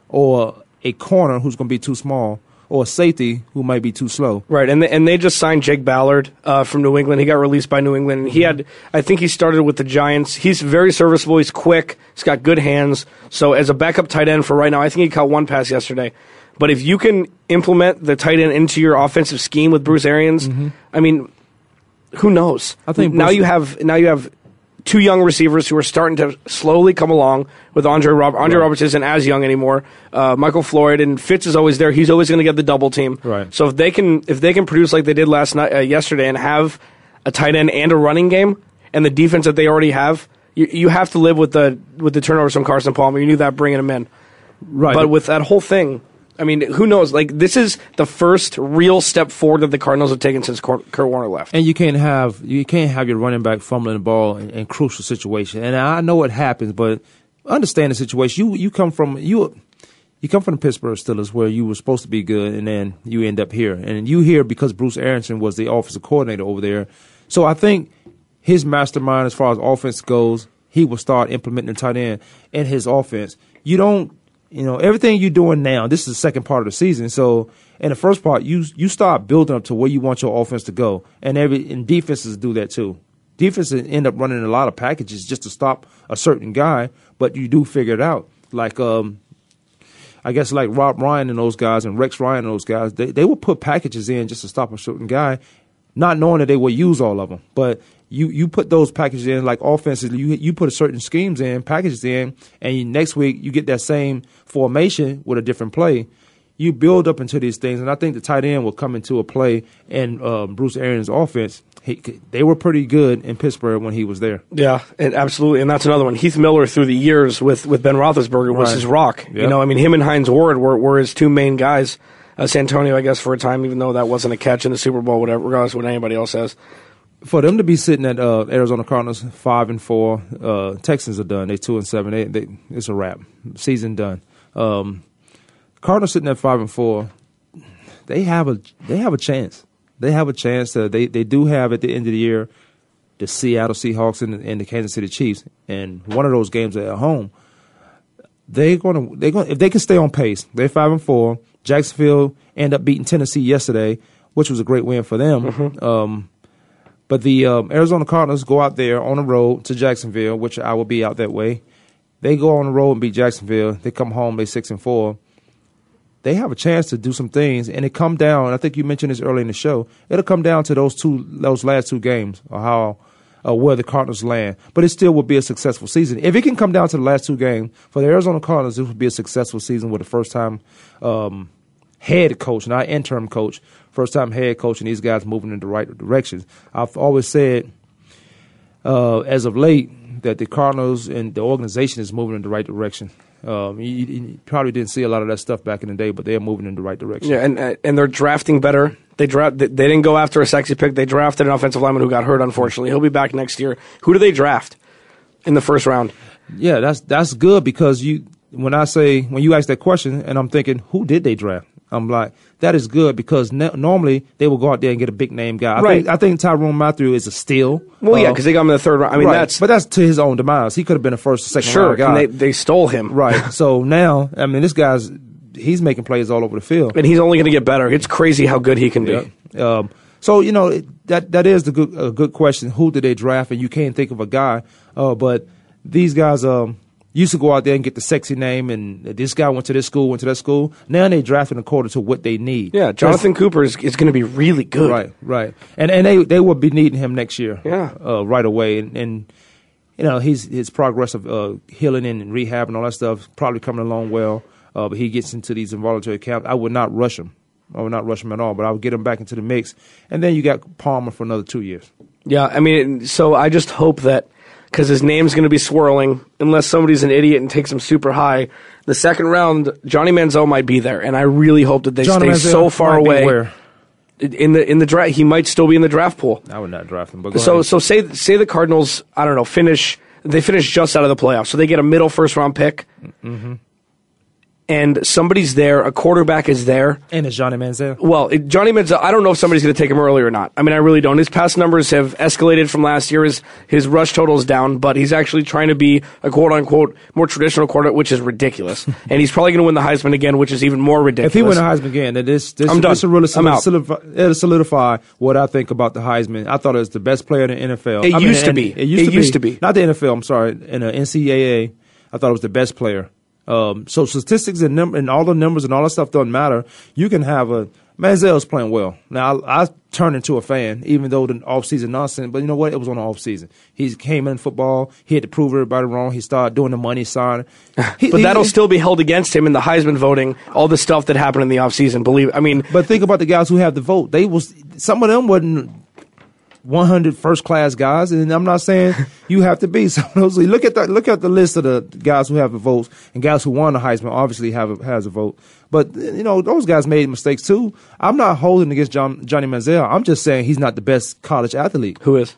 or a corner who's going to be too small, or a safety who might be too slow. Right, and they, and they just signed Jake Ballard uh, from New England. He got released by New England. He had, I think, he started with the Giants. He's very serviceable. He's quick. He's got good hands. So as a backup tight end for right now, I think he caught one pass yesterday. But if you can implement the tight end into your offensive scheme with Bruce Arians, I mean, who knows? I think now Bruce- you have now you have two young receivers who are starting to slowly come along with Andre Rob- Andre Right. Roberts isn't as young anymore. Uh, Michael Floyd and Fitz is always there. He's always going to get the double team. Right. So if they can if they can produce like they did last night uh, yesterday and have a tight end and a running game and the defense that they already have, you, you have to live with the with the turnovers from Carson Palmer. You knew that bringing him in. Right. But with that whole thing, I mean, who knows? Like this is the first real step forward that the Cardinals have taken since Kurt Warner left. And you can't have you can't have your running back fumbling the ball in, in crucial situations. And I know it happens, but understand the situation. You you come from you you come from the Pittsburgh Steelers where you were supposed to be good, and then you end up here, and you here because Bruce Arians was the offensive coordinator over there. So I think his mastermind as far as offense goes, he will start implementing the tight end in his offense. You don't you know everything you're doing now. This is the second part of the season, so in the first part, you you start building up to where you want your offense to go, and every and defenses do that too. Defenses end up running a lot of packages just to stop a certain guy, but you do figure it out. Like um, I guess like Rob Ryan and those guys and Rex Ryan and those guys, they they will put packages in just to stop a certain guy, not knowing that they will use all of them. But you you put those packages in like offenses, you you put certain schemes in, packages in, and you, next week you get that same formation with a different play. You build up into these things, and I think the tight end will come into a play in uh, Bruce Arians' offense. He, they were pretty good in Pittsburgh when he was there. Yeah, and absolutely, and that's another one. Heath Miller through the years with, with Ben Roethlisberger was Right. his rock. You know, I mean, him and Hines Ward were, were his two main guys. uh, Santonio, I guess, for a time, even though that wasn't a catch in the Super Bowl, whatever, regardless of what anybody else says. For them to be sitting at uh, Arizona Cardinals five and four, uh, Texans are done. They two and seven. They, they, it's a wrap. Season done. Um, Cardinals sitting at five and four. They have a they have a chance. They have a chance. To, they they do have at the end of the year the Seattle Seahawks and, and the Kansas City Chiefs, and one of those games at home. They're gonna they're gonna if they can stay on pace. They're five and four. Jacksonville end up beating Tennessee yesterday, which was a great win for them. Mm-hmm. Um, but the um, Arizona Cardinals go out there on the road to Jacksonville, which I will be out that way. They go on the road and beat Jacksonville. They come home, they six and four. They have a chance to do some things, and it come down. I think you mentioned this early in the show. It'll come down to those two, those last two games, or how, uh, where the Cardinals land. But it still would be a successful season if it can come down to the last two games for the Arizona Cardinals. It would be a successful season with the first time um, head coach, not interim coach, first time head coach, and these guys moving in the right direction. I've always said, uh, as of late, that the Cardinals and the organization is moving in the right direction. Um, you, you probably didn't see a lot of that stuff back in the day, but they're moving in the right direction. Yeah, and uh, and they're drafting better. They draft. They they didn't go after a sexy pick. They drafted an offensive lineman who got hurt. Unfortunately, he'll be back next year. Who do they draft in the first round? Yeah, that's that's good because you when I say when you ask that question and I'm thinking who did they draft? I'm like that is good because ne- normally they will go out there and get a big name guy. I Right. think I think Tyrann Mathieu is a steal. Well, yeah, Uh, because they got him in the third round. I mean, right. that's but that's to his own demise. He could have been a first, or second sure. round guy. And they they stole him. right. So now, I mean, this guy's he's making plays all over the field. and he's only going to get better. It's crazy how good he can be. Yeah. Um, so you know that that is the good a good question. Who did they draft? And you can't think of a guy. Uh, but these guys um, used to go out there and get the sexy name, and this guy went to this school, went to that school. Now they're drafting according to what they need. Yeah, Jonathan Cooper is, is going to be really good. Right, right. And and they they will be needing him next year. Yeah. uh, right away. And, and you know he's his progress of uh, healing and rehab and all that stuff probably coming along well. Uh, but he gets into these involuntary camps. I would not rush him. I would not rush him at all. But I would get him back into the mix. And then you got Palmer for another two years. Yeah, I mean, so I just hope that because his name's going to be swirling, unless somebody's an idiot and takes him super high. The second round, Johnny Manziel might be there, and I really hope that they Johnny stay Manziel so far away. where? In the in the draft, he might still be in the draft pool. I would not draft him. But So ahead. so say say the Cardinals, I don't know, finish they finish just out of the playoffs, so they get a middle first round pick, Mhm. And somebody's there, a quarterback is there. and it's Johnny Manziel. Well, it, Johnny Manziel, I don't know if somebody's going to take him early or not. I mean, I really don't. His pass numbers have escalated from last year. His his rush total is down, but he's actually trying to be a quote unquote more traditional quarterback, which is ridiculous. <laughs> and he's probably going to win the Heisman again, which is even more ridiculous. If he wins the Heisman again, then this this I'm done. this will really I'm out. solidify, it'll solidify what I think about the Heisman. I thought it was the best player in the NFL. It I mean, used to and- be. It used, It to, used be. to be. Not the NFL. I'm sorry. In the NCAA, I thought it was the best player. Um, so statistics and num- and all the numbers and all that stuff doesn't matter. You can have a Manziel's playing well. Now I, I turned into a fan, even though the offseason nonsense. But you know what? It was on the offseason. He came in football. He had to prove everybody wrong. He started doing the money sign. <laughs> He- but he- that'll still be held against him in the Heisman voting. All the stuff that happened in the offseason. Believe, I mean, But think about the guys who have the vote. They was some of them wasn't 100 first class guys, and I'm not saying <laughs> you have to be <laughs> So. Look at the look at the list of the guys who have the votes and guys who won the Heisman. Obviously, have a, has a vote, but you know those guys made mistakes too. I'm not holding against John, Johnny Manziel. I'm just saying he's not the best college athlete. who is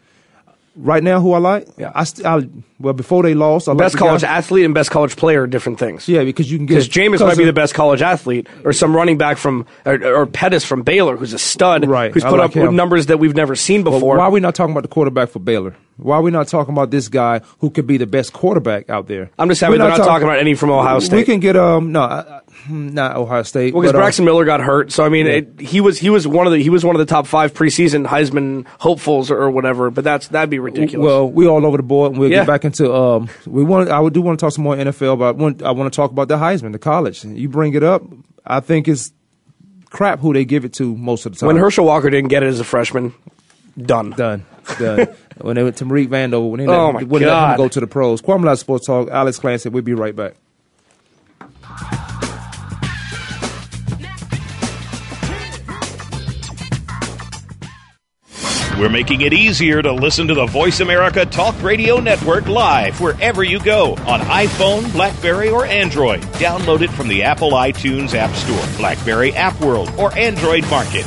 Right now, who I like? Yeah. I, st- I well before they lost, I best college guy- athlete and best college player are different things. Yeah, because you can get Because Jameis might be the best college athlete, or some running back from, or, or Pettis from Baylor, who's a stud, Right, who's put like up numbers that we've never seen before. why are we not talking about the quarterback for Baylor? Why are we not talking about this guy who could be the best quarterback out there? I'm just happy We're they're not talking about any from Ohio State. We can get um no, I- not Ohio State. Well, because uh, Braxton Miller got hurt, so I mean, Yeah. it, he was he was one of the he was one of the top five preseason Heisman hopefuls or, or whatever. But that's that'd be ridiculous. Well, we all over the board, and we'll Yeah. get back into. Um, we want. I would do want to talk some more NFL, but I want. I want to talk about the Heisman, the college. You bring it up. I think it's crap who they give it to most of the time. when Herschel Walker didn't get it as a freshman, done. done, done. <laughs> when they went to Marik Vandover, when they Oh, let, my wouldn't let him go to the pros. Kwamie Lassiter Sports Talk. Alex Clancy. We'll be right back. We're making it easier to listen to the Voice America Talk Radio Network live wherever you go on iPhone, Blackberry, or Android. Download it from the Apple iTunes App Store, Blackberry App World, or Android Market.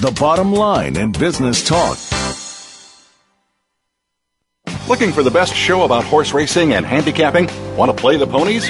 the bottom line in business talk. Looking for the best show about horse racing and handicapping? Want to play the ponies?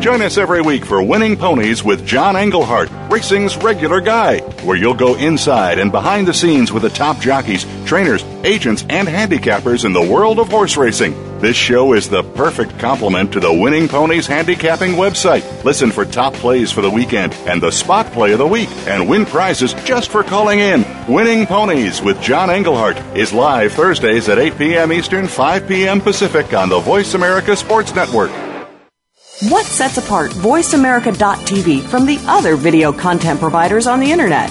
Join us every week for Winning Ponies with John Englehart, racing's regular guy, where you'll go inside and behind the scenes with the top jockeys, trainers, agents, and handicappers in the world of horse racing. This show is the perfect complement to the Winning Ponies handicapping website. Listen for top plays for the weekend and the spot play of the week and win prizes just for calling in. Winning Ponies with John Englehart is live Thursdays at 8 p.m. Eastern, 5 p.m. Pacific on the Voice America Sports Network. What sets apart VoiceAmerica.tv from the other video content providers on the internet?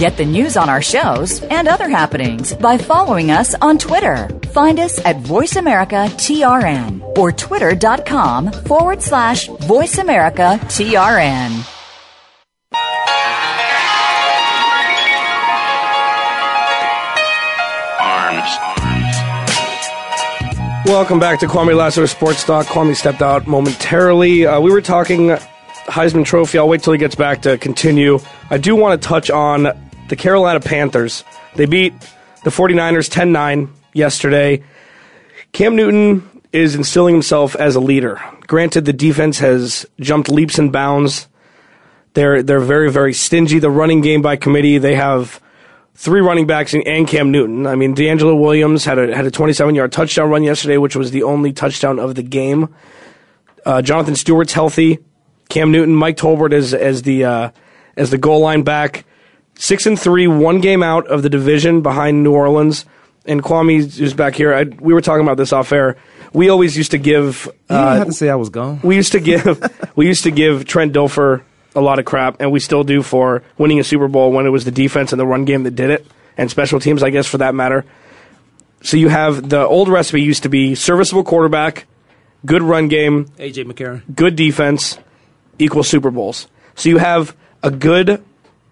Get the news on our shows and other happenings by following us on Twitter. Find us at VoiceAmericaTRN or twitter.com forward slash VoiceAmericaTRN. Arms. Welcome back to Kwamie Lassiter Sports Talk. Kwamie stepped out momentarily. Uh, we were talking Heisman Trophy. I'll wait till he gets back to continue. I do want to touch on the Carolina Panthers. They beat the 49ers 10 9 yesterday. Cam Newton is instilling himself as a leader. Granted, the defense has jumped leaps and bounds. They're they're very very stingy. The running game by committee. They have three running backs and Cam Newton. I mean, DeAngelo Williams had a had a 27 yard touchdown run yesterday, which was the only touchdown of the game. Uh, Jonathan Stewart's healthy. Cam Newton, Mike Tolbert as as the uh, as the goal line back. Six and three, one game out of the division behind New Orleans. And Kwamie is back here. I, we were talking about this off air. We always used to give. You didn't uh, have to say I was gone. we used to give <laughs> we used to give Trent Dilfer a lot of crap, and we still do for winning a Super Bowl when it was the defense and the run game that did it, and special teams, I guess, for that matter. So you have the old recipe used to be serviceable quarterback, good run game, AJ McCarron. good defense equal Super Bowls. So you have a good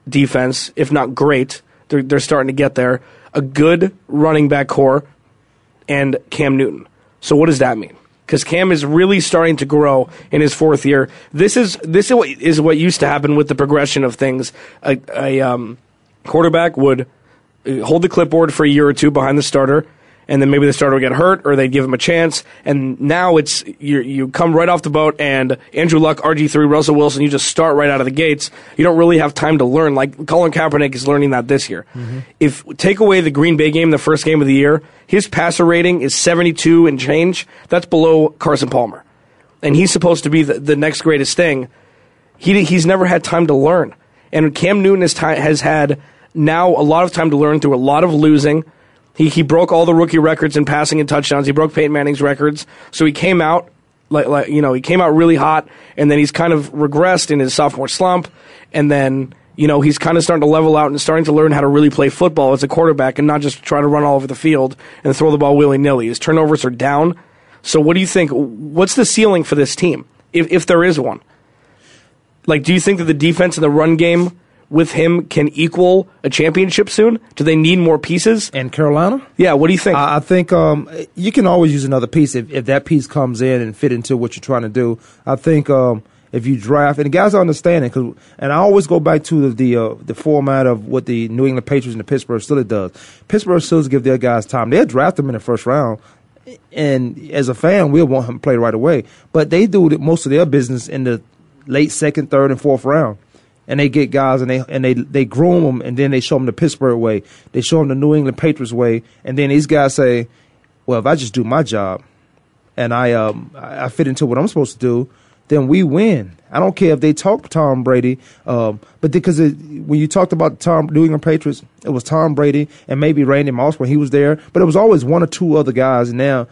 defense, if not great. They're, they're starting to get there. A good running back corps and Cam Newton. So what does that mean? Because Cam is really starting to grow in his fourth year. This is this is what, is what used to happen with the progression of things. A, a um, quarterback would uh, hold the clipboard for a year or two behind the starter, and then maybe the starter would get hurt or they'd give him a chance. And now it's you you come right off the boat and Andrew Luck, RG three, Russell Wilson, you just start right out of the gates. You don't really have time to learn. Like Colin Kaepernick is learning that this year. Mm-hmm. If take away the Green Bay game, the first game of the year, his passer rating is seventy two and change. That's below Carson Palmer, and he's supposed to be the, the next greatest thing. He he's never had time to learn, and Cam Newton has has had now a lot of time to learn through a lot of losing. He he broke all the rookie records in passing and touchdowns. He broke Peyton Manning's records. So he came out like like you know he came out really hot, and then he's kind of regressed in his sophomore slump, and then. You know, he's kind of starting to level out and starting to learn how to really play football as a quarterback and not just try to run all over the field and throw the ball willy nilly. His turnovers are down. So, what do you think? What's the ceiling for this team, if, if there is one? Like, do you think that the defense and the run game with him can equal a championship soon? Do they need more pieces? And Carolina? Yeah, what do you think? I, I think um, you can always use another piece if, if that piece comes in and fit into what you're trying to do. I think um, if you draft and the guys understand it. Cause, and I always go back to the the, uh, the format of what the New England Patriots and the Pittsburgh Steelers does. Pittsburgh Steelers give their guys time. They'll draft them in the first round. And as a fan, we'll want him to play right away. But they do most of their business in the late second, third, and fourth round and they get guys and they and they they groom them and then they show them the Pittsburgh way. They show them the New England Patriots way, and then these guys say, "Well, if I just do my job, and I um I fit into what I'm supposed to do, then we win." I don't care if they talk Tom Brady, um, but because it, when you talked about Tom New England Patriots, it was Tom Brady and maybe Randy Moss when he was there, but it was always one or two other guys. Now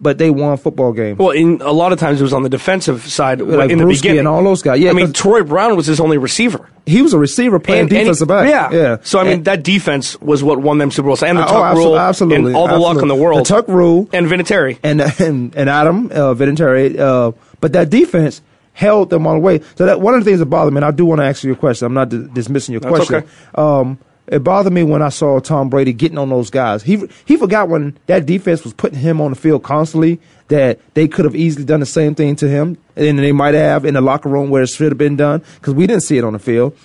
but they won football games. Well, in a lot of times it was on the defensive side like in the beginning. and all those guys. Yeah, I mean, Troy Brown was his only receiver. he was a receiver playing And- and he- back. Yeah, yeah. So I mean And- that defense was what won them Super Bowls and the Oh, Tuck absol- rule absolutely, and all the luck in the world. The Tuck rule and Vinatieri. and and and Adam uh, Vinatieri. Uh, but that defense held them all the way. So that one of the things that bothered me, and I do want to ask you a question. I'm not di- dismissing your That's question. okay. Um, it bothered me when I saw Tom Brady getting on those guys. He he forgot when that defense was putting him on the field constantly that they could have easily done the same thing to him, and they might have in the locker room where it should have been done because we didn't see it on the field.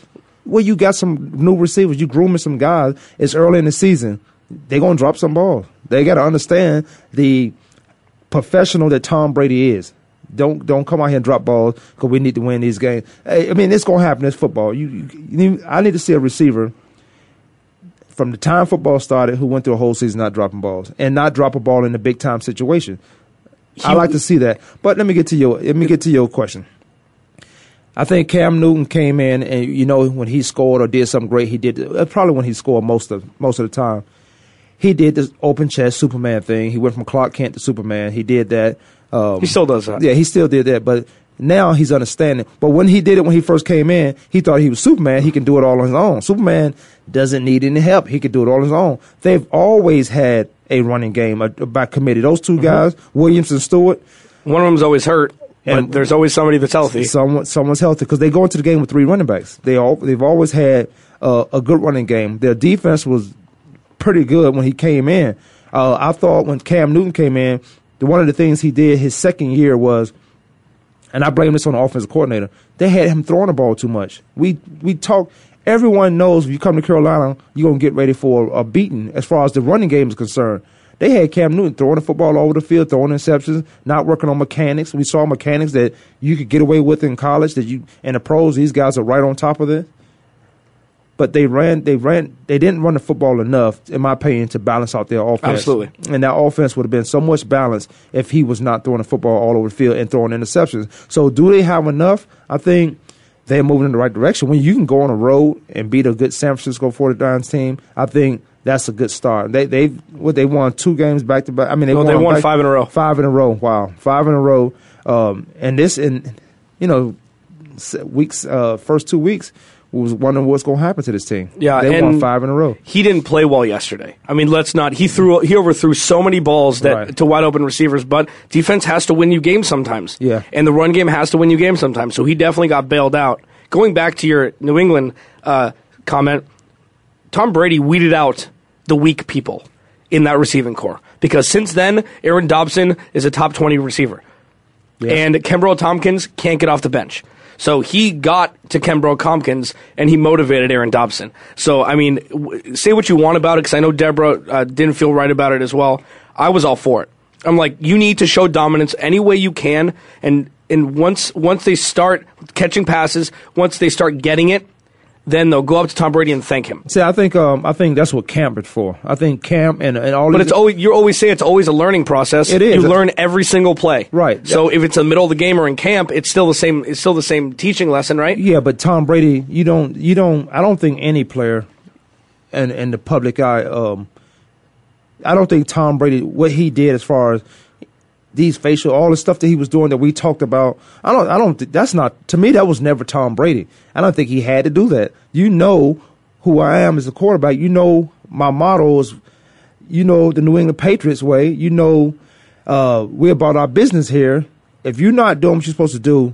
Well, you got some new receivers, you grooming some guys. It's early in the season. They're gonna drop some balls. They got to understand the professional that Tom Brady is. Don't don't come out here and drop balls because we need to win these games. Hey, I mean, it's gonna happen. It's football. You, you, you I need to see a receiver from the time football started who went through a whole season not dropping balls and not drop a ball in a big time situation. I like to see that. But let me get to your let me get to your question. I think Cam Newton came in and you know when he scored or did something great, he did uh, probably when he scored most of most of the time. He did this open chest Superman thing. He went from Clark Kent to Superman. He did that. Um, He still does that. Yeah, he still did that. But now he's understanding. But when he did it when he first came in, he thought he was Superman. He can do it all on his own. Superman doesn't need any help. He could do it all on his own. They've always had a running game by committee. Those 2 guys, Williams and Stewart. One of them's always hurt, And- but there's always somebody that's healthy. Someone, someone's healthy because they go into the game with three running backs. They all they've always had uh, a good running game. Their defense was pretty good when he came in. Uh, I thought when Cam Newton came in, the, one of the things he did his second year was, and I blame this on the offensive coordinator. They had him throwing the ball too much. We we talk. Everyone knows if you come to Carolina, you're gonna get ready for a beating as far as the running game is concerned. They had Cam Newton throwing the football all over the field, throwing interceptions, not working on mechanics. We saw mechanics that you could get away with in college that you in the pros. These guys are right on top of it. But they ran, they ran, they didn't run the football enough, in my opinion, to balance out their offense. Absolutely. and that offense would have been so much balanced if he was not throwing the football all over the field and throwing interceptions. So, do they have enough? I think they're moving in the right direction. When you can go on a road and beat a good San Francisco 49ers team, I think that's a good start. They they what they won two games back to back. I mean, they No, won, they won back- five in a row. Five in a row. Wow, five in a row. Um, and this and you know, weeks uh, first two weeks was wondering what's going to happen to this team. Yeah, they won five in a row. He didn't play well yesterday. I mean, let's not. He threw. He overthrew so many balls that Right. to wide open receivers. But defense has to win you games sometimes. Yeah. and the run game has to win you games sometimes. So he definitely got bailed out. Going back to your New England uh, comment, Tom Brady weeded out the weak people in that receiving corps because since then, Aaron Dobson is a top twenty receiver, and Kenbrell Thompkins can't get off the bench. So he got to Kenbrell Thompkins and he motivated Aaron Dobson. So I mean, w- say what you want about it because I know Deborah uh, didn't feel right about it as well. I was all for it. I'm like, you need to show dominance any way you can, and and once once they start catching passes, once they start getting it, then they'll go up to Tom Brady and thank him. See, I think um, I think that's what camp is for. I think camp and, and all. But it's always you always say it's always a learning process. It is. You learn every single play. Right. So if it's in the middle of the game or in camp, it's still the same. It's still the same teaching lesson, right? Yeah, but Tom Brady, you don't, you don't. I don't think any player, in in the public eye, um, I don't think Tom Brady what he did as far as these facial, all the stuff that he was doing that we talked about. I don't, I don't. That's not to me. That was never Tom Brady. I don't think he had to do that. You know who I am as a quarterback. You know my motto is, you know the New England Patriots way. You know uh, we're about our business here. If you're not doing what you're supposed to do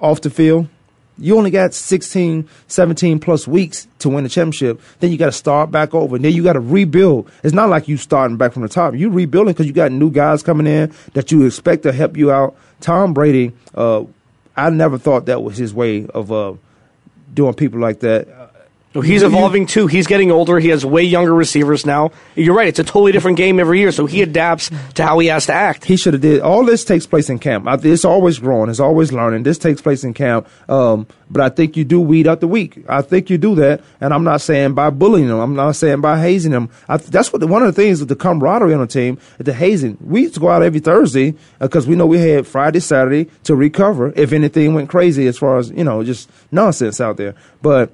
off the field, you only got 16, 17 plus weeks to win the championship. Then you got to start back over. And then you got to rebuild. It's not like you starting back from the top. You rebuilding because you got new guys coming in that you expect to help you out. Tom Brady, uh, I never thought that was his way of uh, doing people like that. No, he's evolving too. He's getting older. He has way younger receivers now. You're right. It's a totally different game every year, so he adapts to how he has to act. He should have did all this takes place in camp. It's always growing. It's always learning. This takes place in camp. Um, but I think you do weed out the weak. I think you do that, and I'm not saying by bullying them. I'm not saying by hazing them. I, that's what the, one of the things with the camaraderie on the team, the hazing. We used to go out every Thursday because we know we had Friday, Saturday to recover if anything went crazy as far as you know, just nonsense out there. But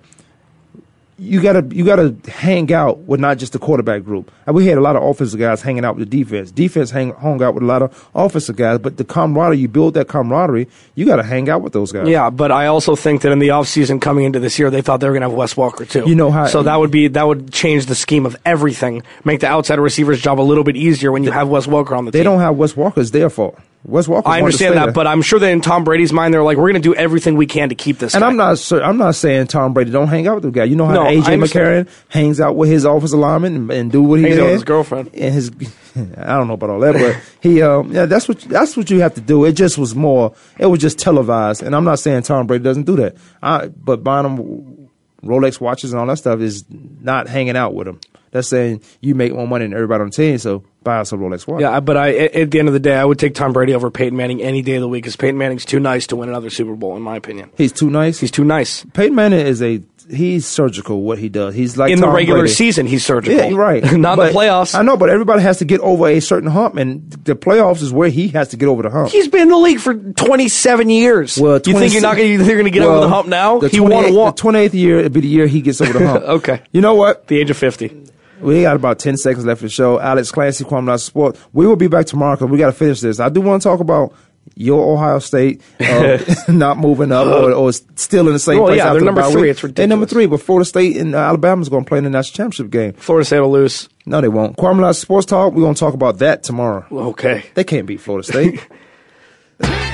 you gotta you gotta hang out with not just the quarterback group. And we had a lot of offensive guys hanging out with the defense. Defense hang, hung out with a lot of offensive guys, but the camaraderie you build that camaraderie, you gotta hang out with those guys. Yeah, but I also think that in the offseason coming into this year, they thought they were going to have Wes Walker too. You know how- So that would be that would change the scheme of everything, make the outside receiver's job a little bit easier when you have Wes Walker on the They team. They don't have Wes Walker. It's their fault. Wes Walker. I understand that, but I'm sure that in Tom Brady's mind, they're like, we're going to do everything we can to keep this. and guy. I'm not I'm not saying Tom Brady don't hang out with the guy. You know how No, AJ. McCarron hangs out with his offensive lineman and, and do what he Hangs did. his girlfriend. and his. <laughs> I don't know about all that, but he um yeah that's what that's what you have to do. It just was more. It was just televised, and I'm not saying Tom Brady doesn't do that. I but buying him Rolex watches and all that stuff is not hanging out with him. That's saying you make more money than everybody on the team, so buy us a Rolex watch. Yeah, but I at at the end of the day, I would take Tom Brady over Peyton Manning any day of the week because Peyton Manning's too nice to win another Super Bowl, in my opinion. He's too nice. He's too nice. Peyton Manning is a he's surgical. What he does, he's like in the regular Brady. season, he's surgical. Yeah, right. <laughs> Not in the playoffs. I know, but everybody has to get over a certain hump, and the playoffs is where he has to get over the hump. He's been in the league for 27 years. Well, you think you're not going to going to get over the hump now? The he won 28th one. The 28th year, it'll be the year he gets over the hump. <laughs> okay. You know what? The age of 50. We got about 10 seconds left in the show. Alex Clancy, Kwamie Sport. We will be back tomorrow because we got to finish this. I do want to talk about your Ohio State uh, <laughs> <laughs> not moving up or, or still in the same Well, place. yeah, they're number three. week. It's They're number three, but Florida State and uh, Alabama's going to play in the national championship game. Florida State will lose. No, they won't. Kwamie Sports Talk, we're going to talk about that tomorrow. Okay. They can't beat Florida State. <laughs>